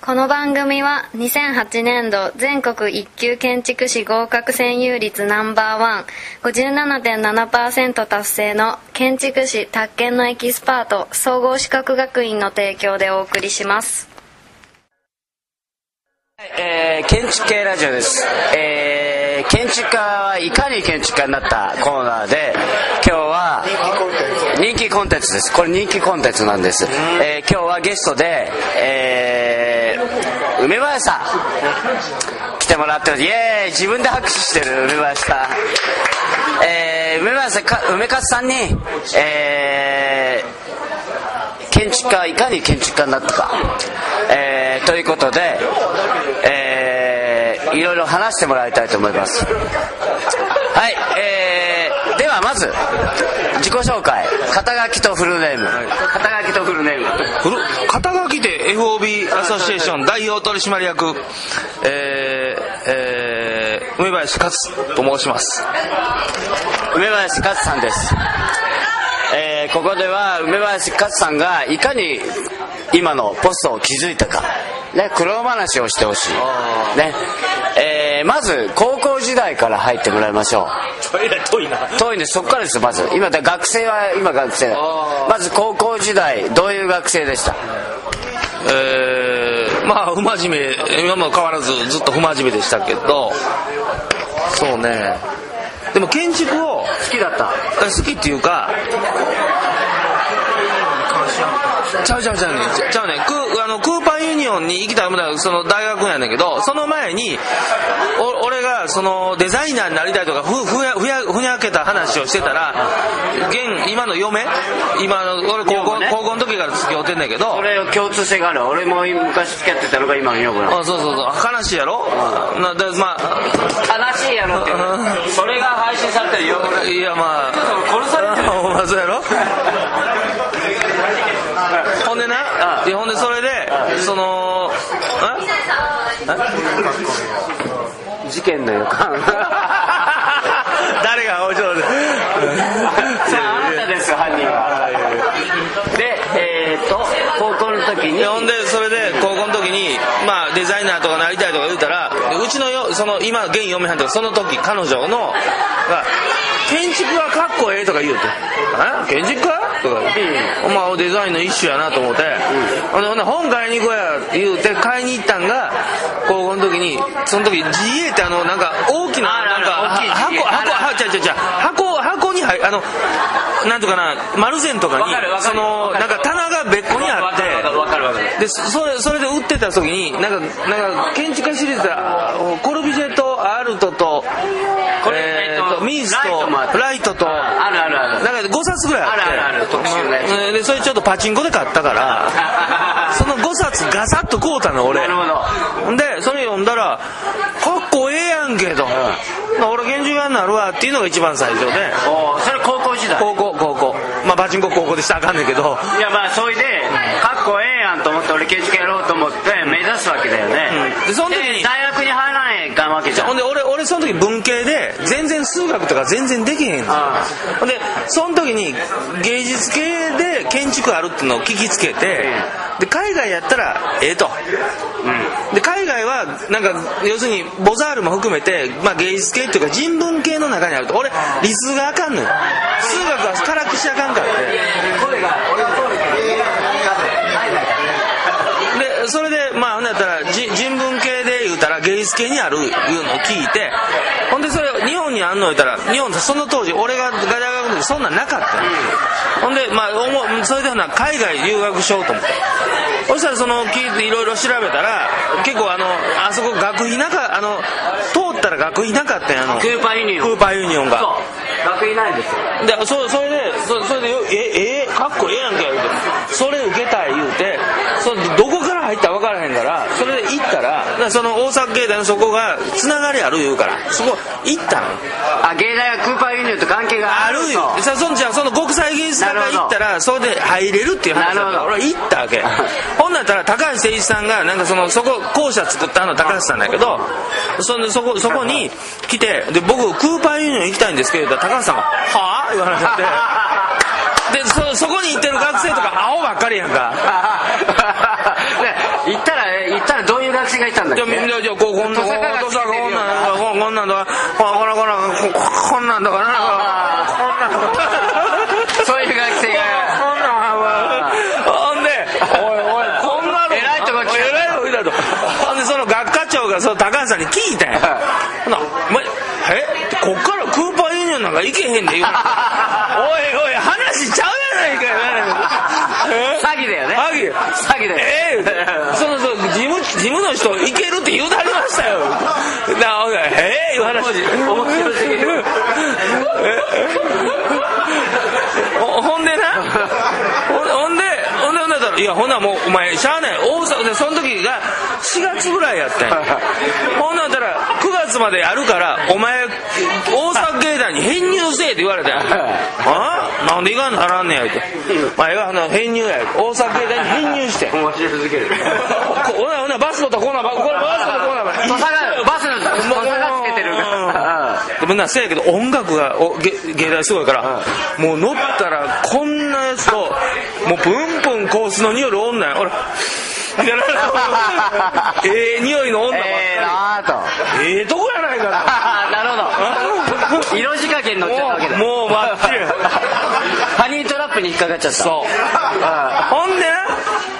この番組は2008年度全国一級建築士合格占有率ナンバーワン57.7%達成の建築士宅建のエキスパート総合資格学院の提供でお送りします。えー、建築系ラジオです、えー、建築家はいかに建築家になったコーナーで気コンテンツです。これ人気コンテンツなんです、えー、今日はゲストで、えー、梅林さん。来てもらってます。イエーイ。自分で拍手してる梅林さん。えー、梅林さんか梅勝さんにえー、建築家はいかに建築家になったか、えー、ということで、えー、いろいろ話してもらいたいと思います。はい、えー、ではまず自己紹介。肩書きとフルネーム、肩書きとフルネーム。肩書きで FOB アソシエーション代表取締役。えー、えー、梅林勝と申します。梅林勝さんです。えーここでは梅林勝さんがいかに今のポストを築いたか、ね、苦労話をしてほしい、ね。えーまず高校時代から入ってもらいましょう。遠いな。遠いんですそこからですまず。今だ学生は今学生まず高校時代どういう学生でした？えー、まあ不真面目。今も変わらずずっと不真面目でしたけど。そうね。でも建築を好きだった。好きっていうかちゃうちゃうちゃうねちゃうねクあのクーパーユニオンに行きたい思ったらその大学やねんけどその前にお俺がそのデザイナーになりたいとかふふやふやふにゃけた話をしてたら現今の嫁今の俺高校,、ね。高校の時から付き合ってんねんけどそれ共通性がある俺も昔付き合ってたのが今の女房なの。あそうそうそう。悲しいやろ？なでまあ悲しいやろって。それが配信されてるよ。いやまあ。殺されてる。お前そうやろ？あいやほんでそれでその事件の予感。誰がおちょっとさああなたです犯人は。でえー、っと高校の時に。でほんでそれで高校の時にまあデザイナーとかなりたいとか言うたらでうちのよその今現嫁はんとかその時彼女のが建築はかっこええとか言うて「え建築家?」とか。お前デザインの一種やなと思って、ほん本買いに行こうやって言うて買いに行ったんが高校の時にその時 GA ってあのなんか大きななんか箱箱あるある。はちゃうちゃうちゃう。箱箱に入あのなんとかな丸善とかにそのなんか棚が別個にあってでそそれそれで売ってた時になんかなんか建築家シリーズであコルビジェとアルトとこれえーとミースとライトとあるあるある。なんか5冊ぐらいあって。あるあるある特集のでそれちょっとパチンコで買ったから その5冊ガサッと買うたの俺。なるほど。でそれ読んだらかっこええやんけと、俺建築家になるわっていうのが一番最初で。おーそれ高校時代。高校高校。まあパチンコ高校でしたらあかんねんけど。いやまあそれで俺建築やろうと思って目指すわけだよね、うん。でその時にで大学に入らないかんわけじゃん。ほんで俺俺その時文系で全然数学とか全然できへんのあほんでその時に芸術系で建築あるっていうのを聞きつけてで海外やったらええと。で海外はなんか要するにボザールも含めて、まあ、芸術系っていうか人文系の中にあると。俺理数があかんのよ。数学はからきしあかんから。って声が俺の声でそれでまあほんなやったらじ人文系で言うたら芸術系にあるいうのを聞いてほんでそれ日本にあんの言うたら日本その当時俺が大学の時そんなんなかったのほんでまあそれでほな海外留学しようと思ってそしたらその聞いていろいろ調べたら結構あのあそこ学費なかあの通ったら学費なかったんやのクーパーユニオンクーパーユニオンがそう学費ないですよでそそれでそそれでええかっこええやんけ言うてそれ受けたい言うてそどこから入ったか分からへんからそれで行ったその大阪芸大のそこがつながりある言うからそこ行ったのあ芸大はクーパーユニオンと関係があるあるよ。そんじゃあその国際芸術大が行ったらそれで入れるっていう話だからなるほど。俺は行ったわけ。ほんなったら高橋誠一さんがなんかそのそこ校舎作ったのは高橋さんだけどそんでそこそこに来てで僕クーパーユニオン行きたいんですけど高橋さんが「はあ?」言われて。でそそこに行ってる学生とか青ばっかりやんかね行ったらえ行ったらどういう学生がいたんだっじゃあみんけなじゃあこうこんなこんなこんなんこんこんなんだここんなこんなんここんなんだからなこんなんそういう学生がこんなんほんでおいおいこんなの偉いとこ来た偉いとこ来たとほんでその学科長がその高橋さんに聞いたんやほなえこっからクーパーユニオンなんか行けへんで言うのおいおい話ちゃうやないかいえ詐欺だよね詐欺詐欺だよええ言うてそのその事務事務の人行けるって言うてはりましたよ。なおいええいう話。面白すぎる。ほ ほんでなほんほんでほんでほんでたらいやほんならもうお前しゃあない。大阪でその時が4月ぐらいやったんや。ほんなったら9月までやるからお前大阪芸大に編入せえって言われたんやあ？なんで行かんならんねや。言うてまあええわほな編入や。大阪芸大に編入して。面白すぎる。こほなほなバス乗ったらこんなバス乗ったらこんなんば。土佐川バスの土佐川つけてる でもなせやけど音楽がお芸芸大すごいからもう乗ったらこんなやつともうプンプンコースの匂いの女や。ほら。ええ匂いの女ばっかり。ええなーと。ええとこやないかな なるほど。色仕掛けに乗っちゃったわけだ。もうもうバッチリハニートラップに引っかかっちゃった。そう。ほんでな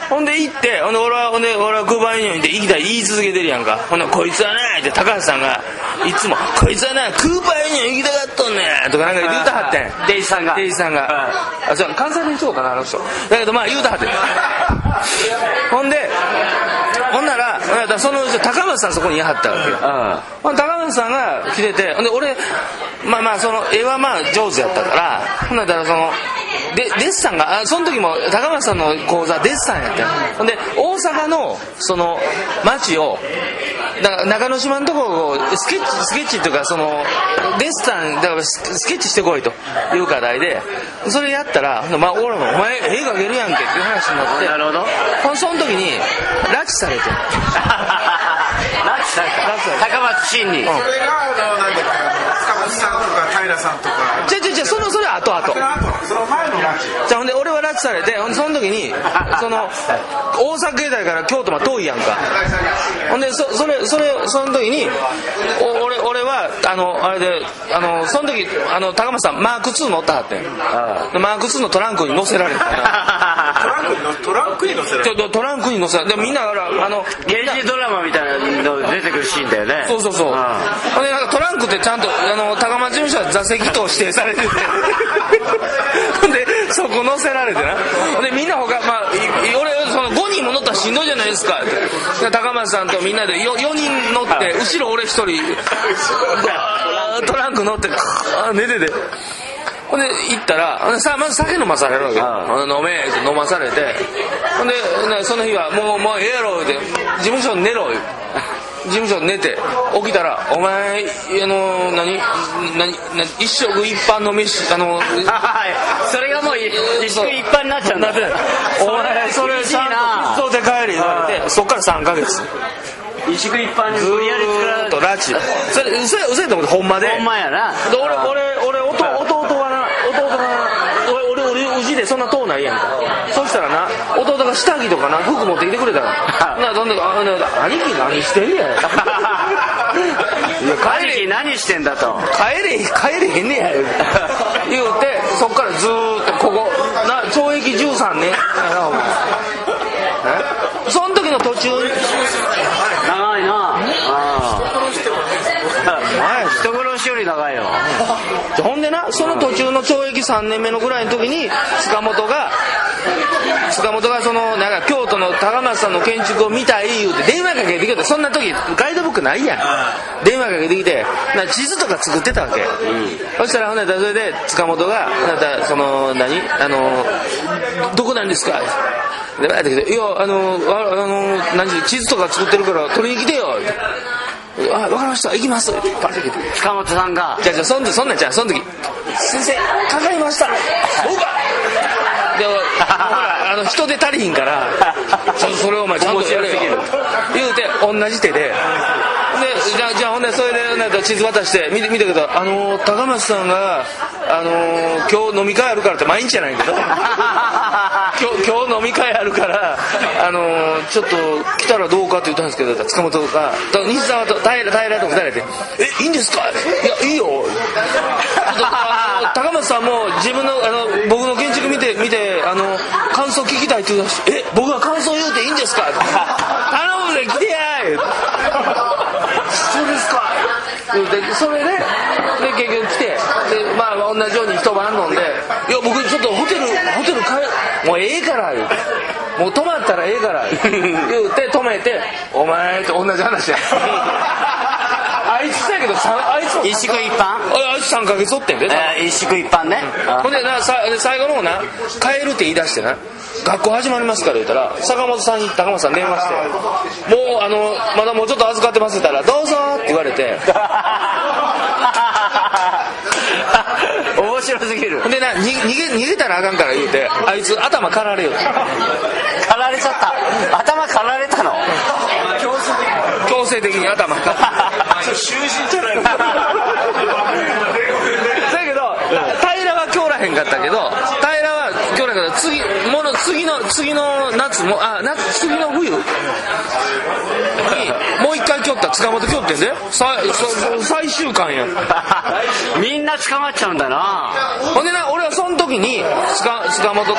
ほんで行ってほんで俺はほんで俺はクーバーユニオンで行きたい言い続けてるやんか。ほんでこいつはなって高橋さんがいつも「こいつはなクーバーユニオン行きたがっとんねん」とかなんか言うたはってん。デイジさんが。デイジさんが。あそう関西弁そうかなあの人。だけどまあ言うたはってん。ほんでほんならほんならその高松さんそこにいはったわけよほんで高松さんが来ててほんで俺まあまあその絵はまあ上手やったからほんならそのでデッサンがあその時も高松さんの講座デッサンやったよ。ほんで大阪のその街をだから中之島のとこをスケッチスケッチっていうかそのデッサンだからススケッチしてこいという課題でそれやったらほんでまあ俺も「お前絵描けるやんけ」っていう話になってなるほど。ほんでその時に拉致されて。拉致された。高松真にん。それがあのなんだっけ塚本さんとか平さんとか。じゃじゃじゃそのそれは後々その後その前のラジじゃあほんで俺は拉致されてほんでその時にその大阪芸大から京都まで遠いやんか。ほんでそそれそれその時にお俺俺はあのあれであのその時あの高松さんマーク2乗ったはってん。でマーク2のトランクに乗せられてトランクにのトランクに乗せられちょっとトランクに乗せられてでみんなからあの刑事ドラマみたいなの出てくるシーンだよね。そうそうそう。ほんでなんかトランクってちゃんとあの高松事務所は座席と指定されてて、でそこ乗せられてな。でみんな他まあい俺その5人も乗ったらしんどいじゃないですかって。で高松さんとみんなで 4, 4人乗って後ろ俺1人 トランク乗って寝てて。ほんで行ったらさまず酒飲まされるわけよ飲めって飲まされてほんでなその日はもうもうええやろって事務所に寝ろ言う事務所寝て起きたら「お前あの何何何一食一般の飯あのはい。それがもう一食一般になっちゃうんだ。お前それちゃんな。と一で帰れ」言われてそっから3ヶ月。一食一般にず無理やり作らーっれと拉致それ嘘や嘘やと思ってほんまで。ほんまやな。で俺俺俺弟弟がな弟がな俺俺俺うちでそんな遠ないやんか。そしたらな弟が下着とかな服持ってきてくれたら。などんどんあな兄貴何してんねや。いや帰れ兄貴何してんだと。帰れ帰れへんねや。言うてそっからずーっとここな懲役13年。やなお前え？その時の途中に長いなあ前あ人殺しより長いよほんでなその途中の懲役3年目のぐらいの時に塚本が塚本がそのなんか京都の高松さんの建築を見たい言うて電話かけてきてそんな時ガイドブックないやん。電話かけてきてな地図とか作ってたわけ、そしたらほんならそれで塚本がほんならその何？あのどこなんですか？でバーって来て「いやあのああの何？地図とか作ってるから取りに来てよ」って「あ分かりました。行きます」ってバーって来て塚本さんが。じゃあじゃあそん時そんなんじゃあその時。先生かかりましたそうかでほらあの人手足りひんからちょっとそれをお前ちゃんとやれよ。言うて同じ手で。でじゃあじゃあほんでそれでほんで地図渡して見て見てください。あの高松さんがあのー今日飲み会あるからって毎日じゃないけど今日今日飲み会あるから、あのーちょっと来たらどうかって言ったんですけど塚本が。西澤と平平と二人で「えいいんですか?」「いやいいよ」高松さんも自分のあの僕の建築見て見てあの感想聞きたいって言うたし「え僕が感想言うていいんですか?」頼むで来てや!」言うてそうですか？でそれでで結局来て。でまあ同じように一晩飲んで「いや僕ちょっとホテルホテル帰もうええから」言う。て「もう泊まったらええから」言う。て泊めて「お前」と同じ話や。あいつだけどさあいつも一宿一般ああいつ3ヶ月おってんで、えー一宿一般ね。あ。ほんでなさで最後の方な帰るって言い出してな学校始まりますから言ったら坂本さんに高松さん電話して「もうあのまだもうちょっと預かってます」って言ったら「どうぞ」って言われて面白すぎる。ほんでなに逃げ逃げたらあかんから言うてあいつ頭かられよって狩られちゃった。頭狩られたの。強制的に。頭。から囚人じゃないの。だけど平は今日らへんかったけど平は今日らへんかった次もの次の次の夏もあ夏次の冬？にもう一回今日った塚本今日ってんで。さそ最終巻やみんな捕まっちゃうんだな。ほんでな俺はその時に塚塚本と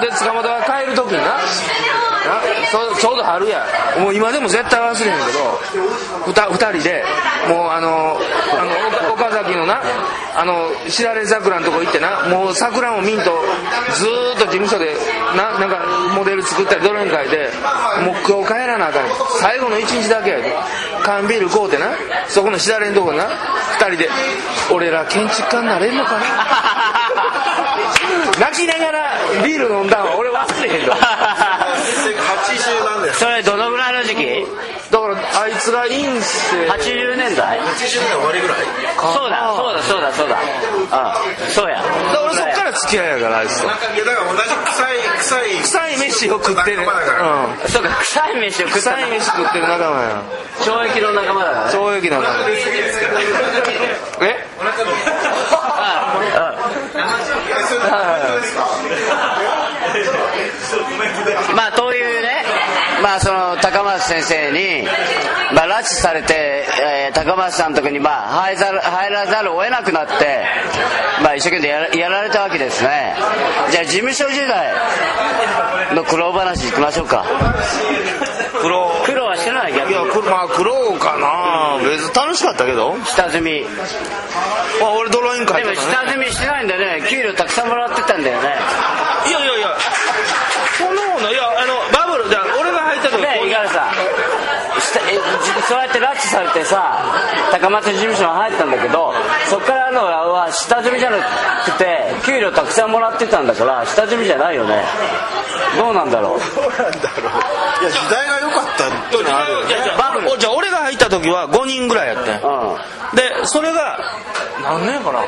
で塚本が帰る時にな。なそちょうど春や。もう今でも絶対忘れへんけどふた二人でもうあのあの岡岡崎のなあのしだれ桜のとこ行ってなもう桜も見んとずーっと事務所でななんかモデル作ったりドラン会でもう今日帰らなあかん。最後の一日だけやで。缶ビール買うてなそこのしだれのとこな二人で俺ら建築家になれんのかな？泣きながらビール飲んだんは俺忘れへんの。だか80なんですそれどのぐらいの時期？つが院生80年代？80年終わりぐらい？そうだそうだそうだそうだ。あそうや。だから俺そっから付き合いやからあいつといやだから同じ臭い臭い臭い飯を食ってる仲間だから。うん。そうか臭い飯を食った臭い飯食ってる仲間や懲役の仲間だから。ね懲役の仲間えまあというねまあその高松先生に、まあ、拉致されて、えー高松さんのとこにまあ入ざる入らざるを得なくなって、まあ、一生懸命やらやられたわけですね。じゃあ事務所時代の苦労話いきましょうか。苦労。苦労はしてない逆にいやくまあ苦労かな。別に楽しかったけど。下積み。まあ俺ドローイング書いでもてたね。下積みしてないんだよね。給料たくさんもらってたんだよねいやいやいやそんなもんないやあのバブルじゃあ俺が入った時ね五十嵐さんしたえじそうやって拉致されてさ高松事務所に入ったんだけどそっからのは下積みじゃなくて給料たくさんもらってたんだから下積みじゃないよね。どうなんだろう。どうなんだろういや時代が良かったっていうのはあるよね。じゃあおじゃあ俺が入った時は5人ぐらいやってん。うん。でそれが何年かな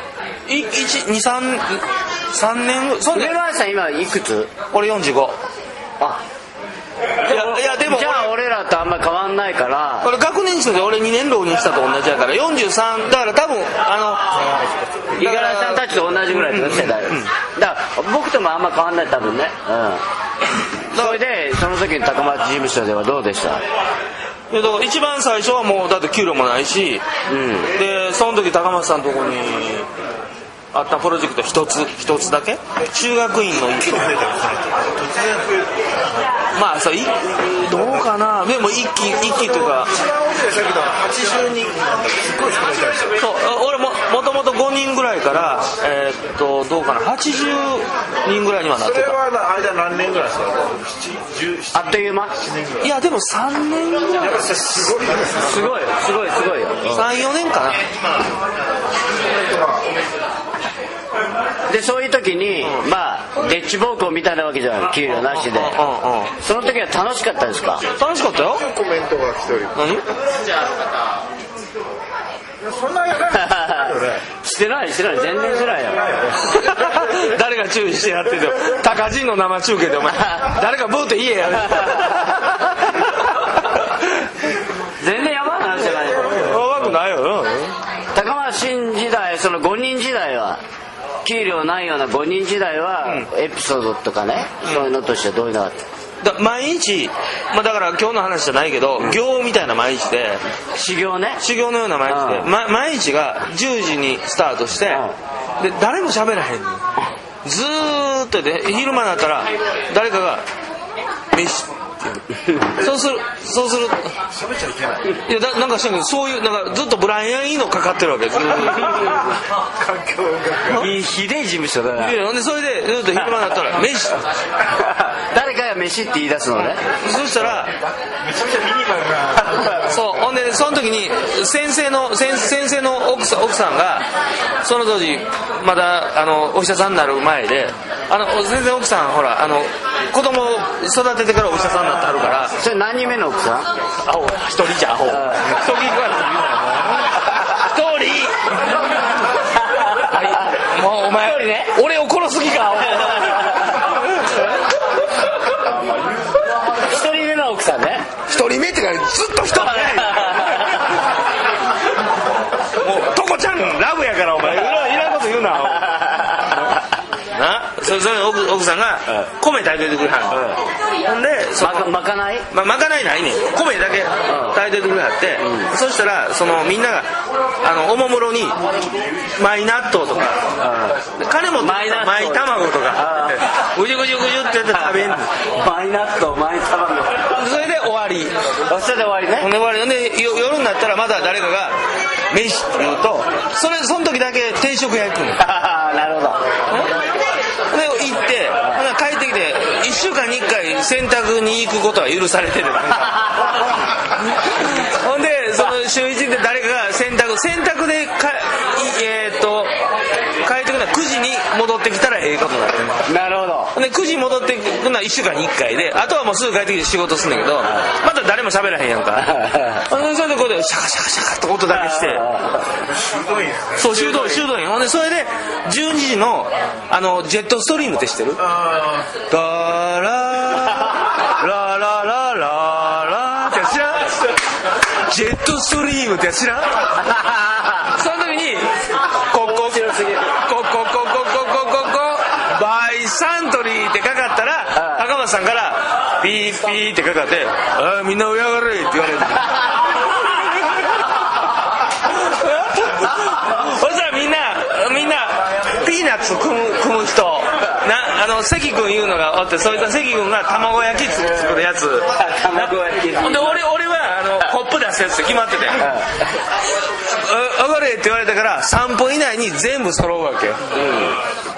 ？123年ぐそんで上林さん今いくつ？俺45あ。いやいやでもじゃあ俺らとあんま変わんないから。俺学年一で俺2年浪人したと同じやから43だから多分あの五十嵐さんたちと同じぐらいの世代だから僕ともあんま変わんない多分ね。うん。それでその時の高松事務所ではどうでした？いやだから一番最初はもうだって給料もないし、うん。でその時高松さんのとこにあったプロジェクト一つ一つだけ？中学院の増えたら突然増えるまあそういどうかな？でも一期一期というか一番多いでさっきの80人すっごいそう俺ももともと5人ぐらいからえーっとどうかな？80人ぐらいにはなっそれてたは間何年ぐらいですか？7 10あっという間？いやでも3年ぐらい。すごいですすごいすごいすごい。よ34年かなでそういう時にまあデッチ暴行みたいなわけじゃん。給料なしで。その時は楽しかったですか？楽しかったよ。コメントが来ております何？そんなやらないしてないしてない。全然してないよ。誰が注意してやってるよ高人の生中継でお前。誰かブーって言えや全然やばい話じゃないよ若くないよ高松新時代その5人時代は給料ないような5人時代はエピソードとかね、そういうのとしてどういうのがあった？だ毎日、まあ、だから今日の話じゃないけど、行みたいな毎日で。修行ね。修行のような毎日で、うん。ま、毎日が10時にスタートして、で誰も喋らへんねんずーっとで。昼間になったら誰かが「飯」そうするそうする。喋っちゃいけない。いやだなんかそういうなんかずっとブライアン・イーノかかってるわけずーっと環境音楽いいひでえ事務所だな。いやでそれでずっと 昼間になったら「飯」誰かが飯って言い出すのね。そしたらめちゃめちゃミニマルな。そうほんでその時に先生の先先生の奥さん奥さんがその当時まだあのお医者さんになる前であの先生の奥さんほらあの子供を育ててからお医者さんになってはるから。それ何人目の奥さん？アホ一人じゃアホ一人から言うな一人。もうお前俺を殺す気か一人目の奥さんね。一人目ってかずっと一人。目もうトコちゃんラブやからお前いらいらんこと言うななそそれ奥奥さんが米炊いててくれはんの。ほんでそまかまかない？ままかないないねん。米だけ炊いててくれはって、そしたらそのみんながあのおもむろにマイ納豆とか金もマイ納豆。マイ卵とかぐじゅぐじゅぐじゅってやって食べんの。マイナットマイ卵。それで終わり。おっしゃで終わりね。ほんで終わり。でよ夜になったらまだ誰かが「飯」って言うとそれその時だけ定食屋行くの。なるほどで行って帰ってきて1週間に1回洗濯に行くことは許されてる。ほんでその週1で誰かが洗濯洗濯でかいえーっと帰ってくるのは9時に戻ってきたらええことになってる9時に戻ってくるのは1週間に1回であとはもうすぐ帰ってきて仕事すんだけどまた誰も喋らへんやんか。それでこうでシャカシャカシャカって音だけして。修道院そう修道院修道院ほんでそれで12時のあのジェットストリームって知ってる？あダララララララって知らん？ジェットストリームって知らん？その時にここここここここここバイサントリーってかかったら赤松さんからピーピーってかかって「ああみんな親がれ」って言われる そしたらみんなみんなピーナッツ組む組む人。なあの関君いうのがおってそいつは関君が卵焼き作るやつ。卵焼き。ほんで俺俺はあのコップ出すやつって決まってて「あ上がれ」って言われたから3分以内に全部揃うわけ。よ、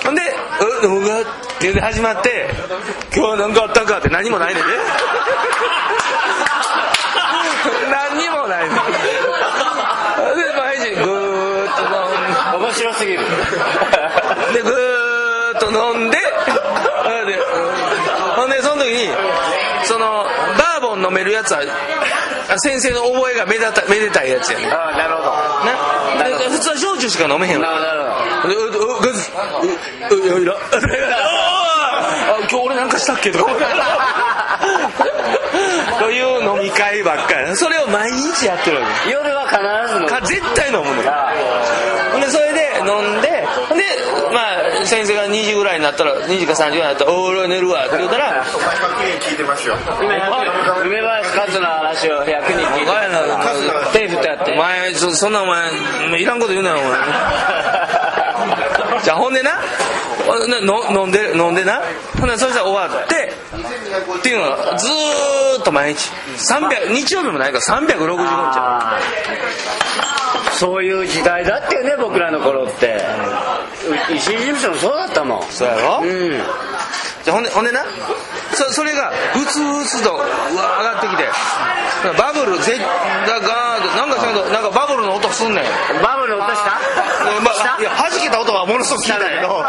ほんで「ううが」って始まって「今日は何かあったか?」って何もないねんで何にもないねんで毎日ぐーっと飲んで面白すぎるでぐーっと飲んでほんでその時にそのバーボン飲めるやつは先生の覚えがめでためでたいやつやねんああなるほどで普通は焼酎しか飲めへんわ今日俺なん。かしたっけとかという飲み会ばっかりそれを毎日やってるわけ夜は必ずのか絶対飲むのよあほん。でそれで飲ん。でまあ先生が2時ぐらいになったら2時か3時ぐらいになったら「お俺は寝るわ」って言うたらあ毎回綺麗に聞いてますよ。今やってる梅林勝の話を100人聞いてお前な手振ってやって。お前そそんなお前いらんこと言うなよお前。じゃあほんでなの飲んで飲んでな。ほんでそしたら終わってっていうのがずーっと毎日。300日曜日もないから365日そういう時代だってよね僕らの頃って。う石井事務所もそうだったもん。そうやろ？うん。じゃあほんでほんでな？そそれがうつうつとうわ上がってきて。バブルぜがガーッとなんかちゃんとなんかバブルの音すんねん。バブル落とした？えまあ、いや弾けた音はものすごく聞いたけど。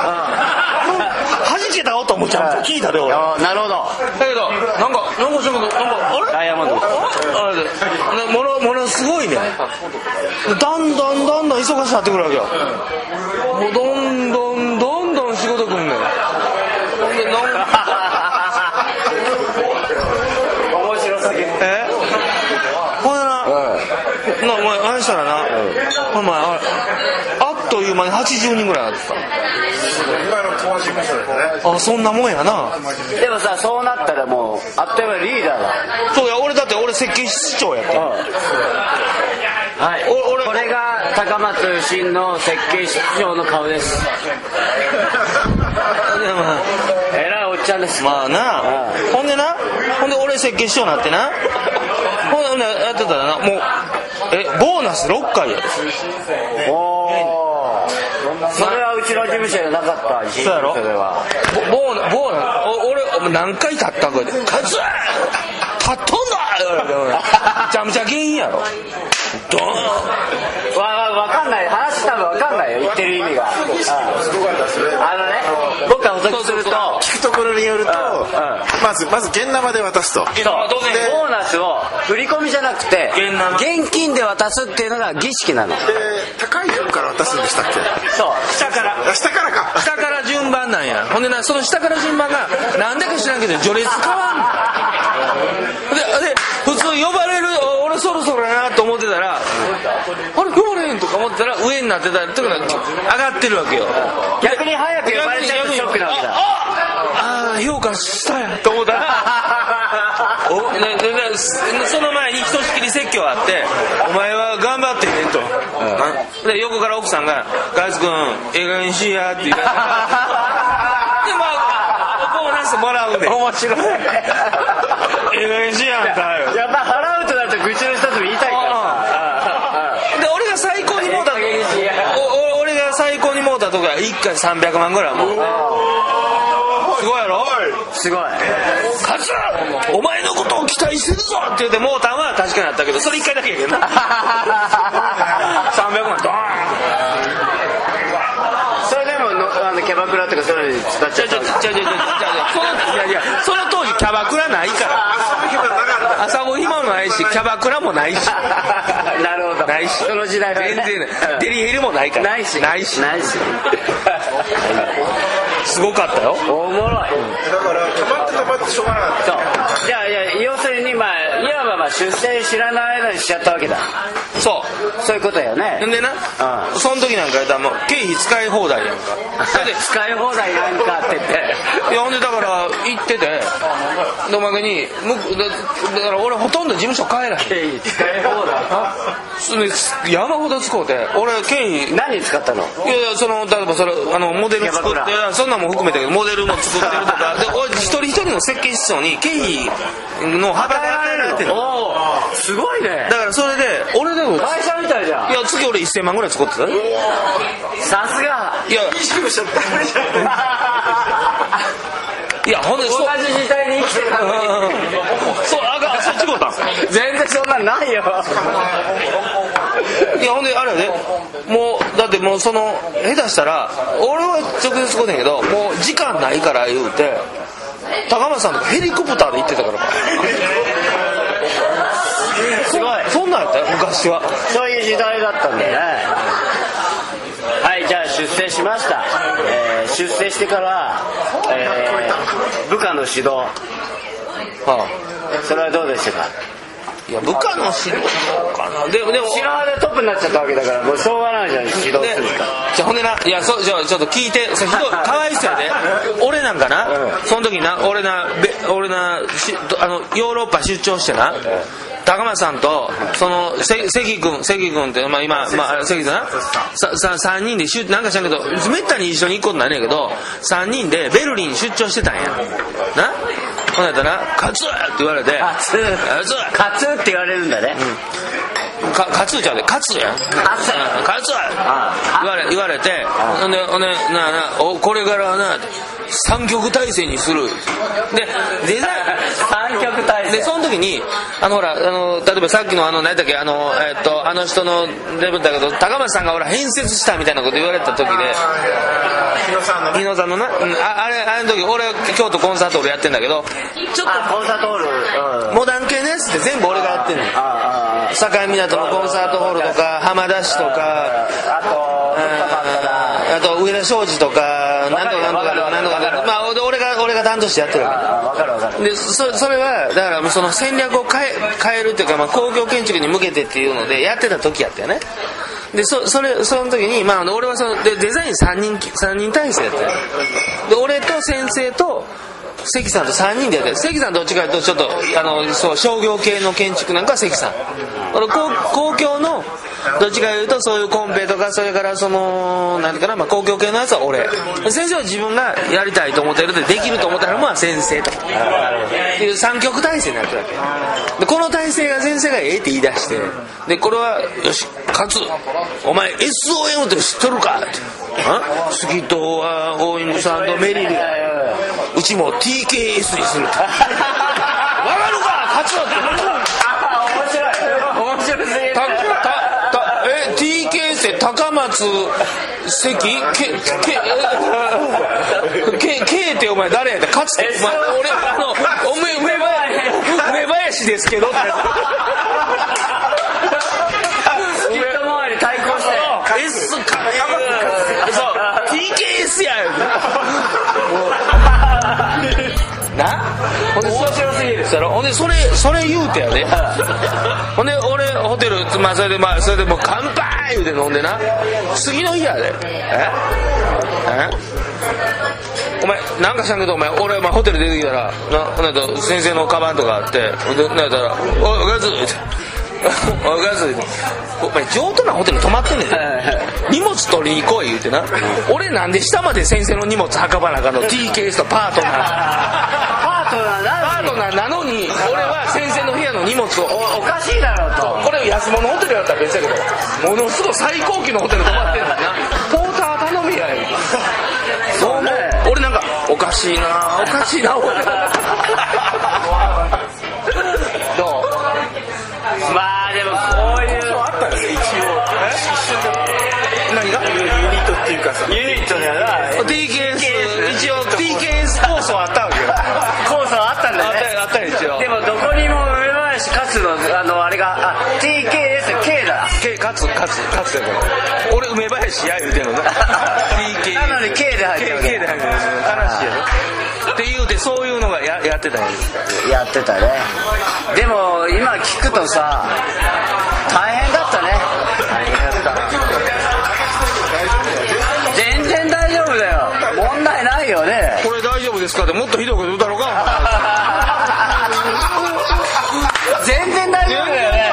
弾けた音もちゃんと聞いたで俺。なるほど。けどなんかなんかちょっとなんかあれ？ダイヤモンド。あれでものものすごいね。だんだんだんだん忙しくなってくるわけよ。もうどんどんどんどん仕事くんねんほんでなん面白すぎるえほんでな、なお前あっとという間に80人ぐらいなってたあそんなもんやな。でもさそうなったらもうあっという間にリーダーだ。そうや俺だって俺設計室長やってん。はい。お俺これが高松新の設計室長の顔です。で もえらいおっちゃんです。まあな。うほんでな。ほんで俺設計師匠になってな。ほんでほんでやってたらな。もうえボーナス6回やで。おおそれはうちの事務所じゃなかったそうやろ？ボボーナボーナお俺何回立ったかで「カツ立っとんだ!」めちゃめちゃ原因やろ。ドーンわわわかんない。話多分わかんないよ言ってる意味が。すごかったですね。あのね僕が補足すると。聞くところによるとうん。まずまず現生で渡すと。ボーナスを振り込みじゃなくて現金で渡すっていうのが儀式なの。で高い順から渡すんでしたっけ？そう。下から。あ下からか。下から順番なんや。ほんでなその下から順番がなんでか知らんけど序列変わんのそろそろやなと思ってたらあれ呼ばれへんとか思ってたら上になってたっていうのが上がってるわけよ。逆に早く呼ばれちゃうとショックなわけだ。あああ評価したやと思ったら おその前にひとしきり説教あって「お前は頑張ってね」と、で横から奥さんが「ガイツ君ええ加減にしや」って言う でまあボーナスもらうねん。面白い。ええ加減にしやんかよやっぱ払うとなると愚痴の一つも言いたいからで俺が最高にもうたええ加減にしやおお俺が最高にもうたとこは1回300万ぐらいもう。すごいやろ？すごい。カツお前のことを期待してるぞって言ってもうたんは確かにあったけどそれ1回だけやけどな。300万ドーン。それでものあのキャバクラとかそういうのに使っちゃった。ちゃちゃちゃちゃちゃそのいやいやその当時キャバクラないから。朝ご暇もないしキャバクラもないし。なるほどないし。その時代はね全然ない。デリヘルもない。からない。しないし。ないし。すごかったよ。おもろい。だから溜まって溜まってしょうがなかった。じゃあいや要するにまあいわばまあ出世知らない間にしちゃったわけだ。そう。そういうことだよね。んでな、うん。その時なんかやったらもう経費使い放題やんか。使い放題なんかって言って。いやほんでだから行ってて。でおまけにむだだから俺ほとんど事務所帰らへん。経費使い放題？山ほど使うて。俺経費。何に使ったの？いやいやその例えばそれあのモデル作ってそんなんも含めてモデルも作ってるとか。で俺一人一人の設計室長に経費の幅が与えられてるすごいね。だからそれで俺でもい会社みたいじゃん。や月俺1000万ぐらい使ってたさすが。やいやほんで同じ時代に生きてたのに。そうあがそっちこうたん全然そんなんないよ。いやほんであれやで。もうだってもうその下手したら俺は直接使うてんけどもう時間ないから言うて高松さんとかヘリコプターで行ってたからすごい。そんなんやったよ昔は。そういう時代だったんだよね。はいじゃあ出世しました、えー出世してから、えー部下の指導。はそれはどうでしたか？あいや部下の指導かな。でもでも白羽でトップになっちゃったわけだからもうしょうがないじゃん指導でするかじゃあほんでないやそじゃあちょっと聞いてそれひどいかわいそうやで。俺なんかな、うん。その時にな俺なべ俺なしあのヨーロッパ出張してな、高松さんとそのせ関君関君って、まあ、今、まあ、関君な？ささ3人でなんか知らんけどめったに一緒に行くことないねんけど3人でベルリン出張してたんや。な？ほんやったら「カツ!」って言われて「カツカツ!」カツって言われるんだね、かカツちゃうでカツやん。カツうんカツあ言われ言われてほんでほんでなあなあおこれからはな三極体制にする。でデザ でその時にあのほらあの例えばさっきのあの何だっけあのえっとあの人のレベルだけど高松さんがほら変説したみたいなこと言われた時で日野さんのね。日野さんのな、うんああれあの時俺京都コンサート俺やってんだけどちょっあコンサートホール、モダン系のやつって全部俺がやってんの境港のコンサートホールとか浜田市とかあとあと上田庄司とかなんとかなんとかなんとかまあ俺が俺が担当してやってるわあ分かるでそそれはだからその戦略を変え変えるっていうか、まあ、工業建築に向けてっていうのでやってた時やったよね。でそそれその時に、まあ、俺はそのでデザイン3人三人体制やったよで俺と先生と関さんと3人でやってる。関さんどっちかというとちょっとあのそう商業系の建築なんかは関さん。俺公公共のどっちかいうとそういうコンペとかそれからその何ていうかな、まあ、公共系のやつは俺。先生は自分がやりたいと思ってるでできると思ったらまあ先生と。っていう三極体制になってるわけ。でこの体制が先生がええって言い出してでこれはよし勝つお前 SOM って知っとるかって。あスキットはオーイングサンドメリルうちも TKS にするってわかるか？勝つわって面白い。面白すぎるたたたえ TK って高松関？けけけ K ってお前誰やって勝つってお前俺あのおめ梅林梅林ですけど。って。S か。そう。TKS やな。ほんで面白すぎるそほんでそれそれ言うてやで。ほんで俺ホテルまあそれでまあそれでもう乾杯言うて飲んでな。次の日やで。え？え？お前なんか知らんけどお前俺、まあ、ホテル出てきたらなほんなら先生のカバンとかあってほんでなんやったら「おいガズ」って「おいガズ」お前上等なホテル泊まってんねんで。荷物取りに来い言うてな。俺なんで下まで先生の荷物運ばなあかんの？TKS とパートナー。パートナーなパートナーなのに俺は先生の部屋の荷物を。おかしいだろうと。これ安物ホテルやったら別やけどものすごい最高級のホテル泊まってんのにな。ポーター頼みやよ。そうね。俺なんかおかしいなおかしいな俺 ユニットにはな TKS 一応 TKS コースはあったわけよ。コースはあったんだよね。あったよあったよ一応。でもどこにも梅林勝つのあのあれがあ TKSK だ。K 勝つ勝つ勝つやから俺梅林や言うてんのな TKS なのに K で入ってる K で入ってる悲しいやろって言うてそういうのがややってたんややってたね。でも今聞くとさ大変だったね。大変だった全然大丈夫だよ。問題ないよね。これ大丈夫ですか？ってもっとひどいこと言うだろうか。全然大丈夫だよね。